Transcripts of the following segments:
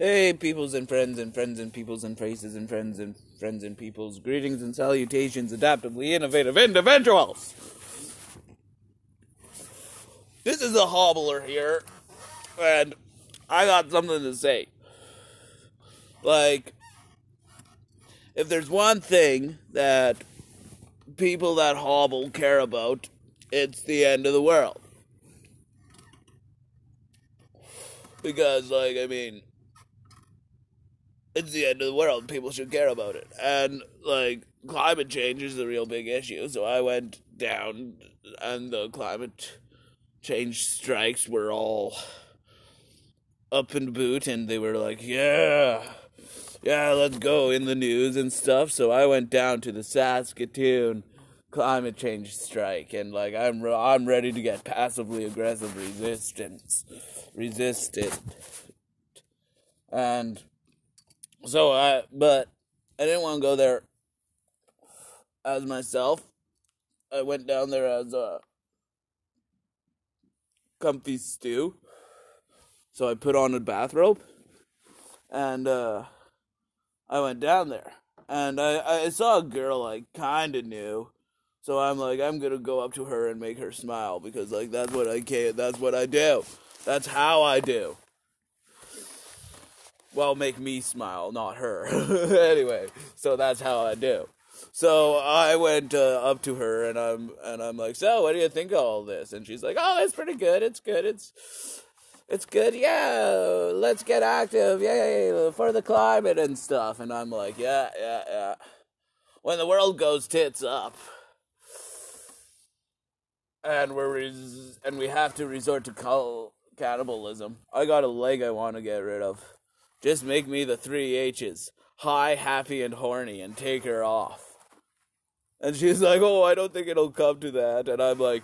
Hey, peoples and friends and friends and peoples and faces and friends and friends and peoples. Greetings and salutations, adaptively innovative individuals. This is a hobbler here, and I got something to say. Like, if there's one thing that people that hobble care about, it's the end of the world. Because, like, I mean, it's the end of the world. People should care about it. And, like, climate change is a real big issue. So I went down, and the climate change strikes were all up in boot, and they were like, yeah, yeah, let's go in the news and stuff. So I went down to the Saskatoon climate change strike, and like I'm re- I'm ready to get passively aggressive resistance, resisted, and so I but I didn't want to go there as myself. I went down there as a comfy stew. So I put on a bathrobe and uh I went down there. And I, I saw a girl I kinda knew. So I'm like, I'm gonna go up to her and make her smile because like that's what I can that's what I do. That's how I do. Well, make me smile, not her. anyway, so that's how I do. So I went uh, up to her and I'm and I'm like, so what do you think of all this? And she's like, oh, it's pretty good. It's good. It's it's good. Yeah, let's get active. Yay for the climate and stuff. And I'm like, yeah, yeah, yeah. When the world goes tits up, and we're res- and we have to resort to cannibalism. I got a leg I want to get rid of. Just make me the three H's: high, happy, and horny, and take her off. And she's like, "Oh, I don't think it'll come to that." And I'm like,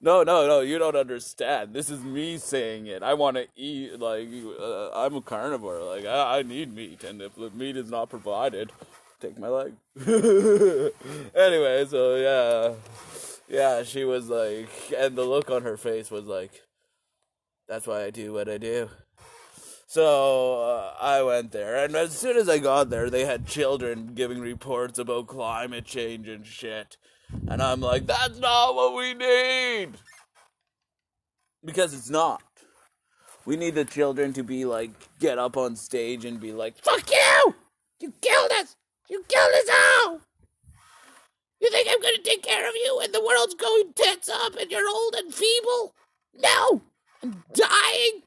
"No, no, no, you don't understand. This is me saying it. I want to eat. Like, uh, I'm a carnivore. Like, I, I need meat, and if the meat is not provided, take my leg." anyway, so yeah, yeah, she was like, and the look on her face was like, "That's why I do what I do." So uh, I went there, and as soon as I got there, they had children giving reports about climate change and shit. And I'm like, that's not what we need! Because it's not. We need the children to be like, get up on stage and be like, fuck you! You killed us! You killed us all! You think I'm gonna take care of you when the world's going tits up and you're old and feeble? No! I'm dying!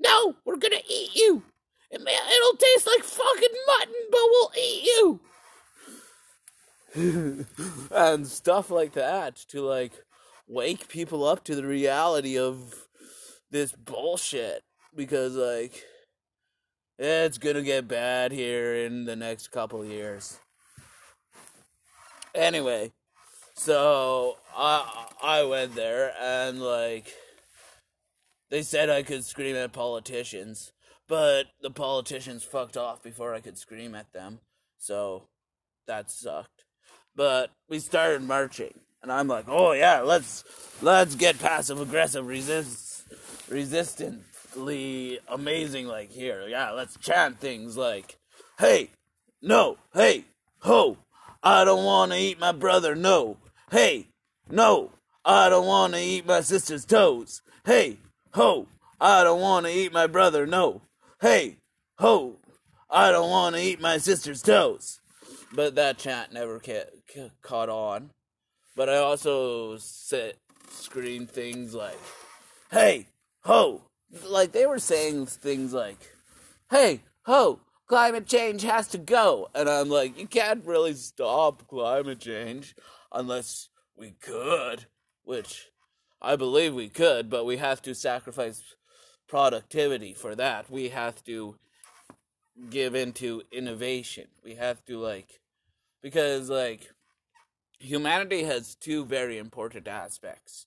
No, we're gonna eat you. It may, it'll taste like fucking mutton, but we'll eat you. and stuff like that to like wake people up to the reality of this bullshit because like it's gonna get bad here in the next couple years. Anyway, so I I went there and like they said I could scream at politicians, but the politicians fucked off before I could scream at them. So that sucked. But we started marching, and I'm like, "Oh yeah, let's let's get passive aggressive resist resistantly amazing like here. Yeah, let's chant things like, "Hey, no, hey, ho, I don't want to eat my brother. No, hey, no, I don't want to eat my sister's toes. Hey, Ho, I don't want to eat my brother, no. Hey, ho, I don't want to eat my sister's toes. But that chant never ca- ca- caught on. But I also said, screamed things like, hey, ho. Like they were saying things like, hey, ho, climate change has to go. And I'm like, you can't really stop climate change unless we could, which I believe we could, but we have to sacrifice productivity for that. We have to give into innovation. We have to like because like humanity has two very important aspects.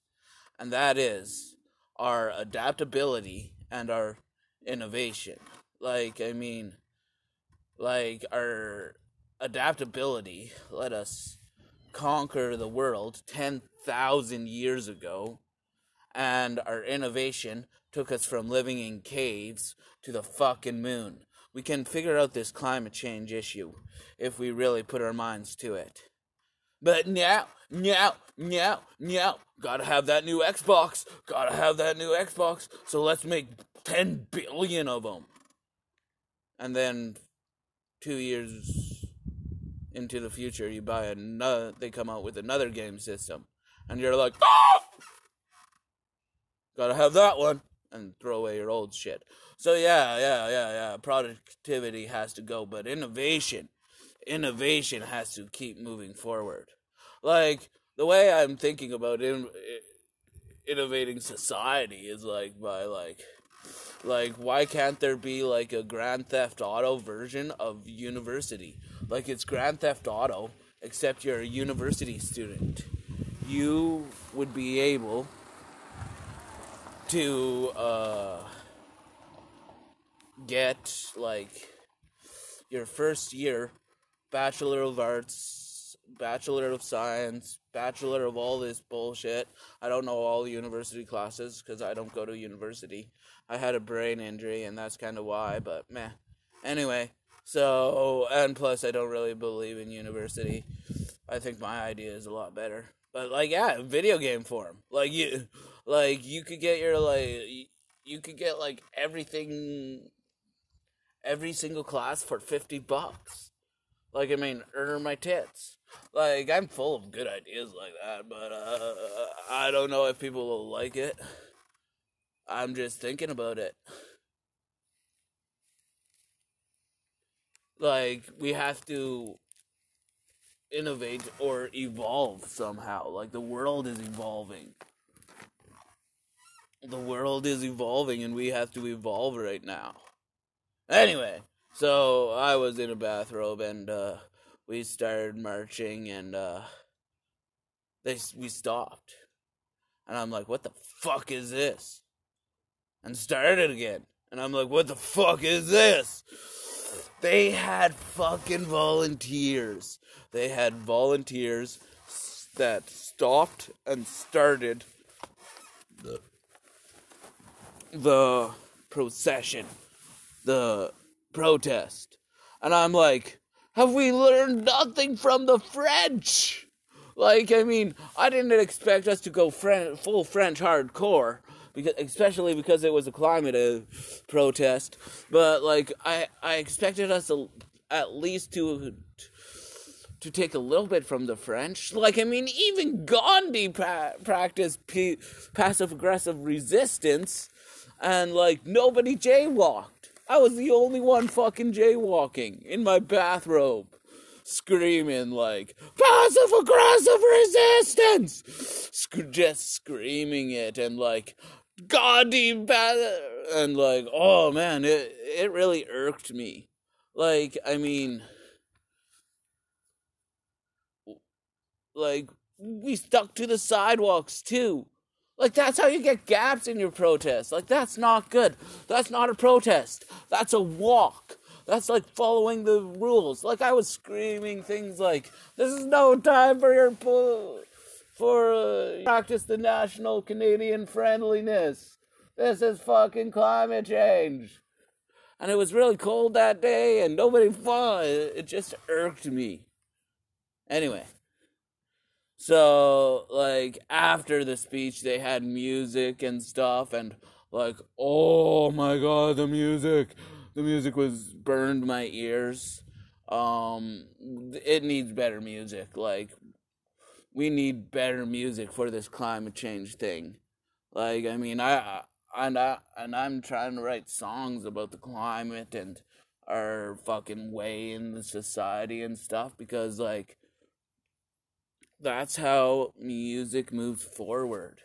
And that is our adaptability and our innovation. Like I mean like our adaptability let us conquer the world 10,000 years ago and our innovation took us from living in caves to the fucking moon. we can figure out this climate change issue if we really put our minds to it. But now, now, now, now, gotta have that new Xbox. Gotta have that new Xbox. So let's make 10 billion of them. And then two years into the future, you buy another, they come out with another game system. And you're like, ah! Gotta have that one. And throw away your old shit. So yeah, yeah, yeah, yeah. Productivity has to go, but innovation, innovation has to keep moving forward. Like the way I'm thinking about in, innovating society is like by like like why can't there be like a grand theft auto version of university like it's grand theft auto except you're a university student you would be able to uh, get like your first year bachelor of arts bachelor of science bachelor of all this bullshit. I don't know all the university classes because i don't go to university. I had a brain injury and that's kind of why but meh. Anyway so and plus i don't really believe in university. I think my idea is a lot better. But like yeah video game form. Like you like you could get your like you could get like everything every single class for 50 bucks. Like i mean earn my tits. Like i'm full of good ideas like that but uh i don't know if people will like it. I'm just thinking about it. Like we have to innovate or evolve somehow. Like the world is evolving the world is evolving and we have to evolve right now. Anyway, so I was in a bathrobe and uh, we started marching and uh, they we stopped. And I'm like, "What the fuck is this?" And started again. And I'm like, "What the fuck is this?" They had fucking volunteers. They had volunteers that stopped and started the procession, the protest. And I'm like, have we learned nothing from the French? Like, I mean, I didn't expect us to go full French hardcore, because especially because it was a climate uh, protest. But like, I I expected us to, at least to to take a little bit from the French. Like, I mean, even Gandhi pra- practiced p- passive aggressive resistance and like nobody jaywalked. I was the only one fucking jaywalking in my bathrobe, screaming like passive aggressive resistance, Sc- just screaming it and like Gandhi ba-, and like oh man, it it really irked me. Like I mean, like we stuck to the sidewalks too. Like, that's how you get gaps in your protest. Like, that's not good. That's not a protest. That's a walk. That's like following the rules. Like, I was screaming things like, this is no time for your, po- for, uh, practice the national Canadian friendliness. This is fucking climate change. And it was really cold that day, and nobody fought. It just irked me. Anyway. So, like, after the speech, they had music and stuff, and, like, oh my god, the music! The music was burned my ears. Um, it needs better music. Like, we need better music for this climate change thing. Like, I mean, I, and I, and I'm trying to write songs about the climate and our fucking way in the society and stuff because, like, that's how music moves forward.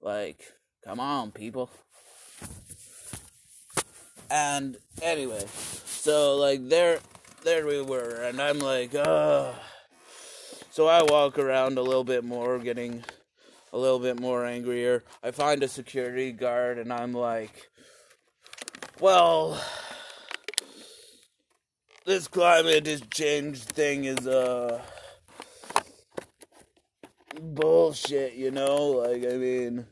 Like, come on, people. And anyway, so like there there we were and I'm like, uh so I walk around a little bit more getting a little bit more angrier. I find a security guard and I'm like, well, this climate change thing is uh bullshit, you know? Like, I mean,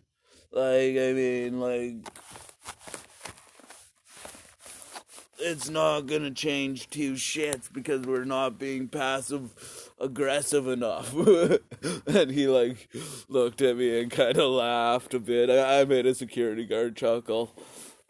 like, I mean, like, it's not gonna change two shits because we're not being passive aggressive enough. and he like looked at me and kind of laughed a bit. I, I made a security guard chuckle.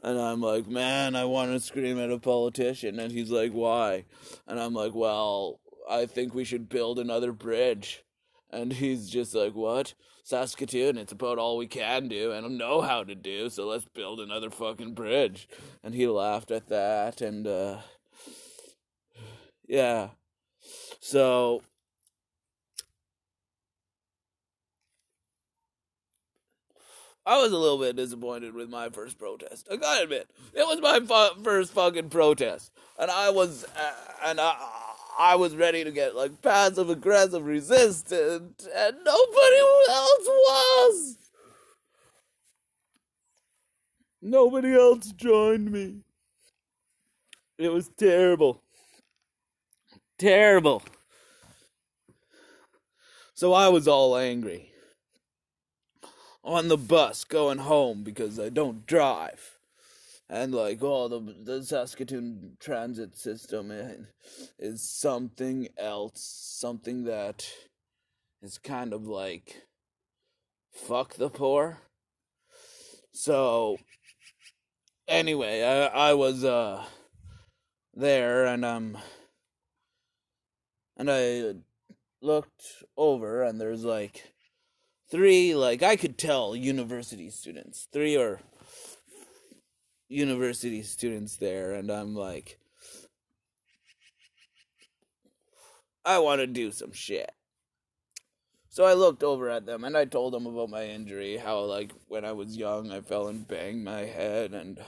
And I'm like, man, I want to scream at a politician. And he's like, why? And I'm like, well, I think we should build another bridge. And he's just like, what? Saskatoon, it's about all we can do and know how to do, so let's build another fucking bridge. And he laughed at that, and, uh, yeah. So, I was a little bit disappointed with my first protest. I gotta admit, it was my fu- first fucking protest, and I was, uh, and I, I was ready to get like passive aggressive resistant, and nobody else was. Nobody else joined me. It was terrible. Terrible. So I was all angry. On the bus going home because I don't drive and like oh the the Saskatoon transit system is something else, something that is kind of like fuck the poor. So anyway, I I was uh there and um and I looked over and there's like three like I could tell university students, three or university students there, and I'm like, I want to do some shit. So I looked over at them and I told them about my injury, how like when I was young I fell and banged my head and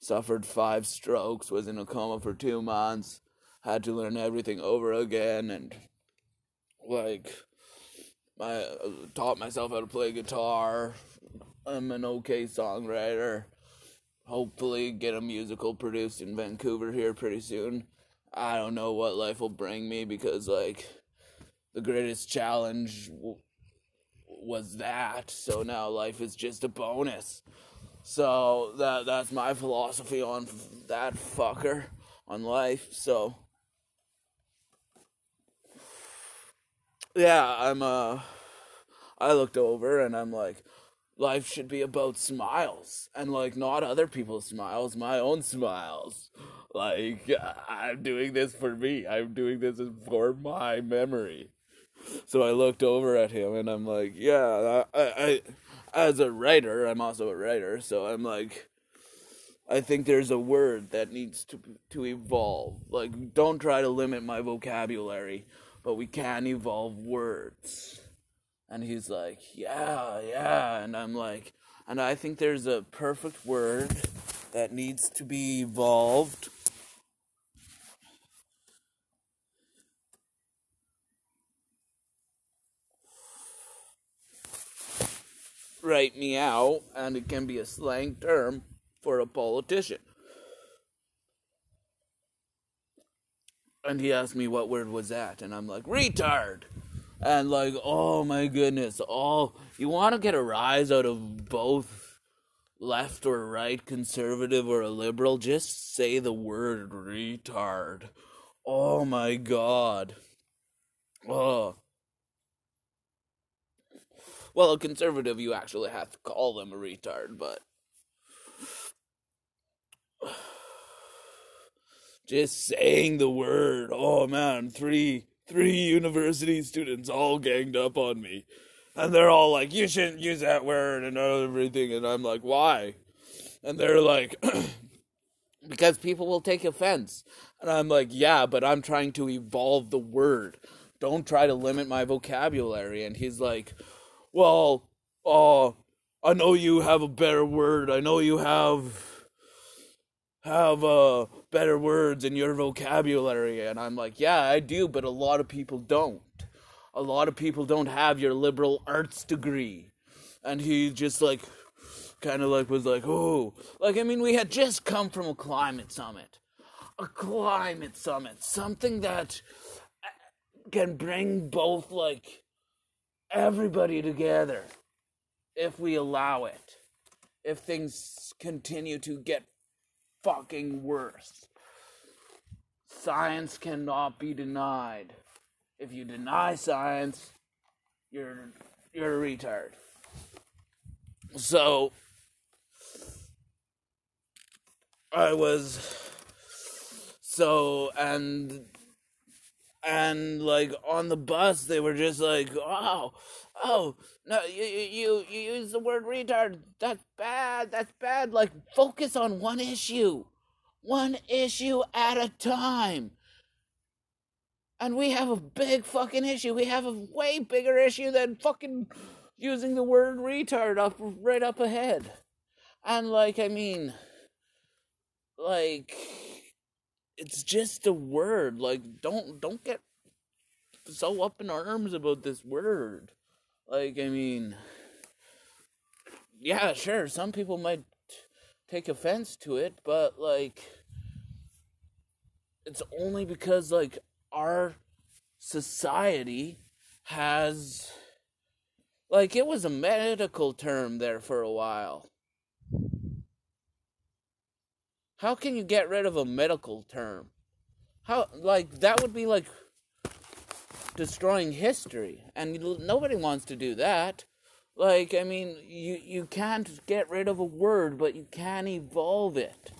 suffered five strokes, was in a coma for 2 months, had to learn everything over again and like I uh, taught myself how to play guitar. I'm an okay songwriter hopefully get a musical produced in Vancouver here pretty soon. I don't know what life will bring me because like the greatest challenge w- was that. So now life is just a bonus. So that that's my philosophy on that fucker on life. So yeah, I'm uh I looked over and I'm like life should be about smiles and like not other people's smiles, my own smiles. Like I'm doing this for me. I'm doing this for my memory. So I looked over at him and I'm like, yeah, I, I as a writer, I'm also a writer, so I'm like I think there's a word that needs to to evolve. Like don't try to limit my vocabulary, but we can evolve words. And he's like, yeah, yeah. And I'm like, and I think there's a perfect word that needs to be evolved. Right meow, and it can be a slang term for a politician. And he asked me what word was that, and I'm like, retard and like oh my goodness oh you want to get a rise out of both left or right conservative or a liberal? Just say the word retard. Oh my god. Oh well a conservative you actually have to call them a retard but just saying the word oh man three three university students all ganged up on me. And they're all like, you shouldn't use that word and everything. And I'm like, why? And they're like, because people will take offense. And I'm like, yeah, but I'm trying to evolve the word. Don't try to limit my vocabulary. And he's like, well, uh, I know you have a better word. I know you have have uh better words in your vocabulary and I'm like, "Yeah, I do, but a lot of people don't. A lot of people don't have your liberal arts degree." And he just like kind of like was like, "Oh, like I mean, we had just come from a climate summit. A climate summit, something that can bring both like everybody together if we allow it. If things continue to get fucking worse. Science cannot be denied. If you deny science, you're you're a retard. So I was so and and like on the bus they were just like oh oh no you you you use the word retard. That's bad that's bad. Like focus on one issue one issue at a time. And we have a big fucking issue. We have a way bigger issue than fucking using the word retard up right up ahead. And like i mean like it's just a word. Like don't don't get so up in arms about this word. Like I mean yeah, sure, some people might take offense to it, but like it's only because like our society has like it was a medical term there for a while how can you get rid of a medical term? How like that would be like destroying history, and nobody wants to do that. Like I mean, you you can't get rid of a word, but you can evolve it.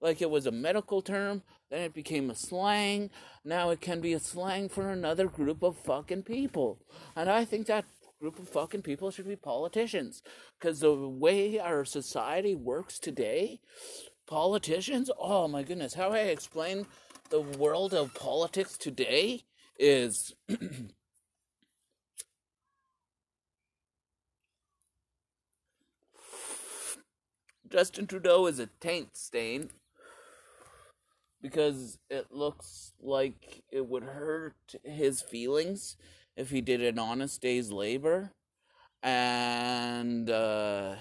Like it was a medical term, then it became a slang. Now it can be a slang for another group of fucking people. And I think that group of fucking people should be politicians. Because the way our society works today, politicians oh my goodness how i explain the world of politics today is Justin Trudeau is a taint stain because it looks like it would hurt his feelings if he did an honest day's labor. And uh,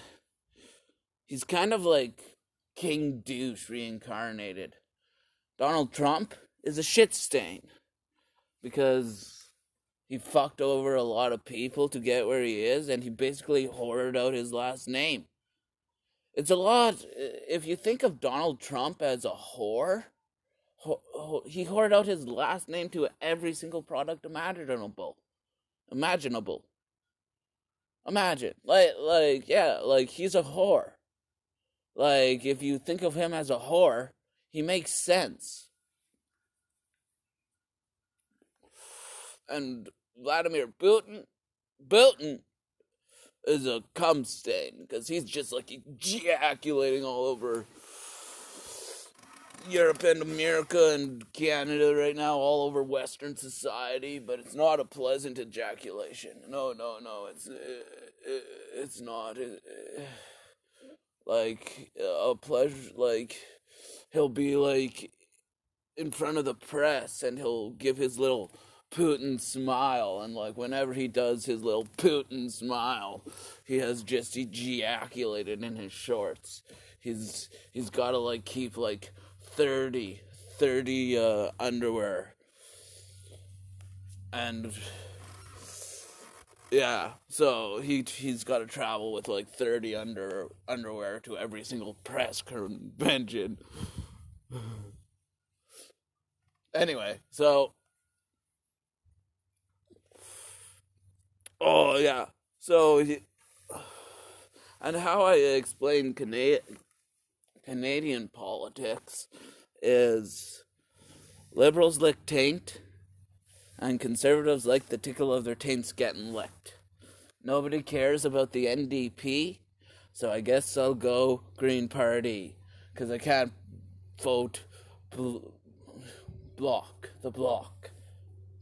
he's kind of like King Douche reincarnated. Donald Trump is a shit stain because he fucked over a lot of people to get where he is and he basically hoarded out his last name. It's a lot. If you think of Donald Trump as a whore, he hoarded out his last name to every single product imaginable. Imaginable. Imagine. Like, like, yeah, like he's a whore. Like, if you think of him as a whore, he makes sense. And Vladimir Putin, Putin is a cum stain because he's just like ejaculating all over Europe and America and Canada right now, all over Western society. But it's not a pleasant ejaculation. No, no, no. It's it, it, it's not. It, like a pleasure like he'll be like in front of the press and he'll give his little Putin smile. And like whenever he does his little Putin smile he has just ejaculated in his shorts. He's he's got to like keep like 30 30 uh underwear. And yeah, so he he's got to travel with like thirty under underwear to every single press convention. anyway, so oh yeah, so he, and how I explain Canadian Canadian politics is liberals lick taint and conservatives like the tickle of their taints getting licked. Nobody cares about the NDP, so I guess I'll go Green Party because I can't vote bl- block the block.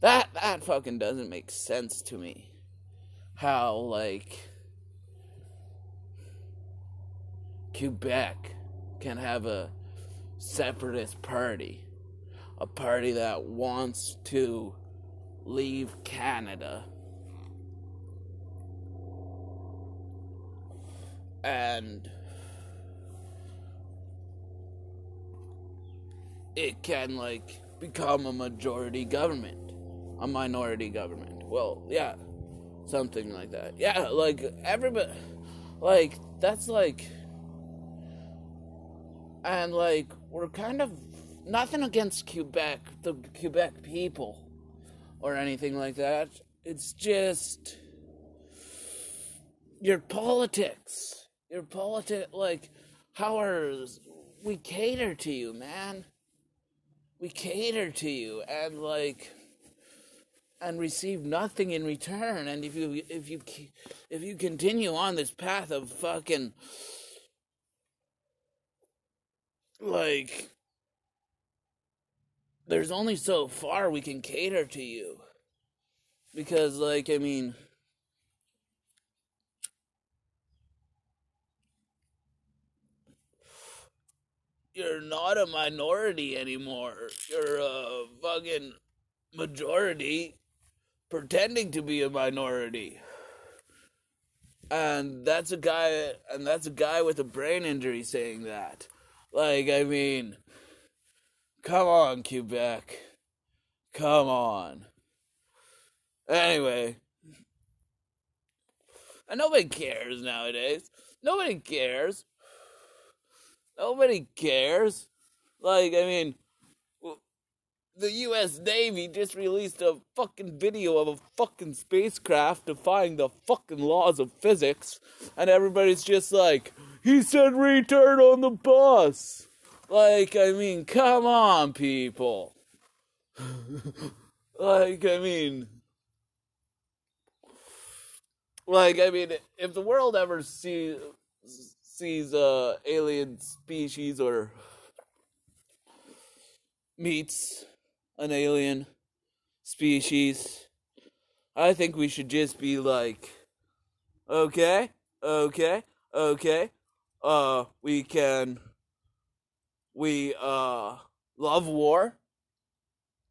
That that fucking doesn't make sense to me. How like Quebec can have a separatist party, a party that wants to leave Canada. And it can like become a majority government, a minority government. Well, yeah, something like that. Yeah, like everybody, like that's like and like we're kind of nothing against Quebec, the Quebec people, or anything like that. It's just your politics. Your politic, like how are we cater to you, man? We cater to you, and like and receive nothing in return. And if you if you if you continue on this path of fucking like there's only so far we can cater to you. Because like I mean you're not a minority anymore. You're a fucking majority pretending to be a minority. And that's a guy and that's a guy with a brain injury saying that. Like, I mean, come on, Quebec. Come on. Anyway. And nobody cares nowadays. Nobody cares. Nobody cares. Like, I mean, the U.S. Navy just released a fucking video of a fucking spacecraft defying the fucking laws of physics, and everybody's just like, he said return on the bus. Like, I mean, come on, people. like, I mean, like, I mean, if the world ever sees sees uh alien species or meets an alien species, I think we should just be like, okay, okay, okay, uh, we can, we, uh, love war.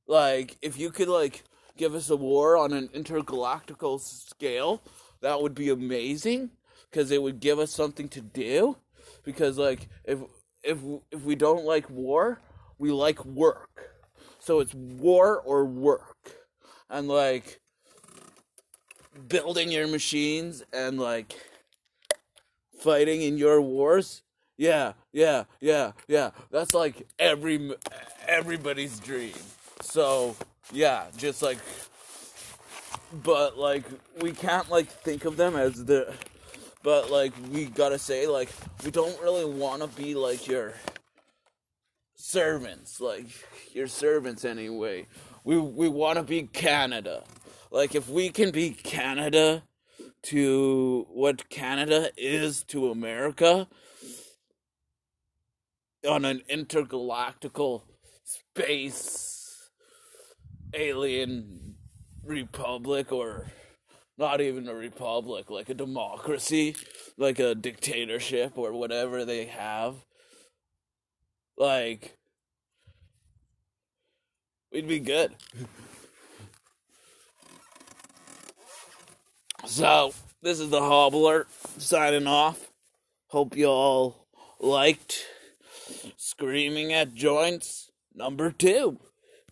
Like, if you could, like, give us a war on an intergalactical scale, that would be amazing because it would give us something to do. Because, like, if, if, if we don't like war, we like work so it's war or work. And like building your machines and like fighting in your wars. Yeah, yeah, yeah, yeah. That's like every everybody's dream. So, yeah, just like but like we can't like think of them as the but like we got to say like we don't really want to be like your servants, like your servants anyway. We we want to be Canada. Like if we can be Canada to what Canada is to America on an intergalactical space alien republic or not even a republic, like a democracy, like a dictatorship or whatever they have like, we'd be good. so, this is the Hobbler signing off. Hope you all liked Screaming at Joints number two.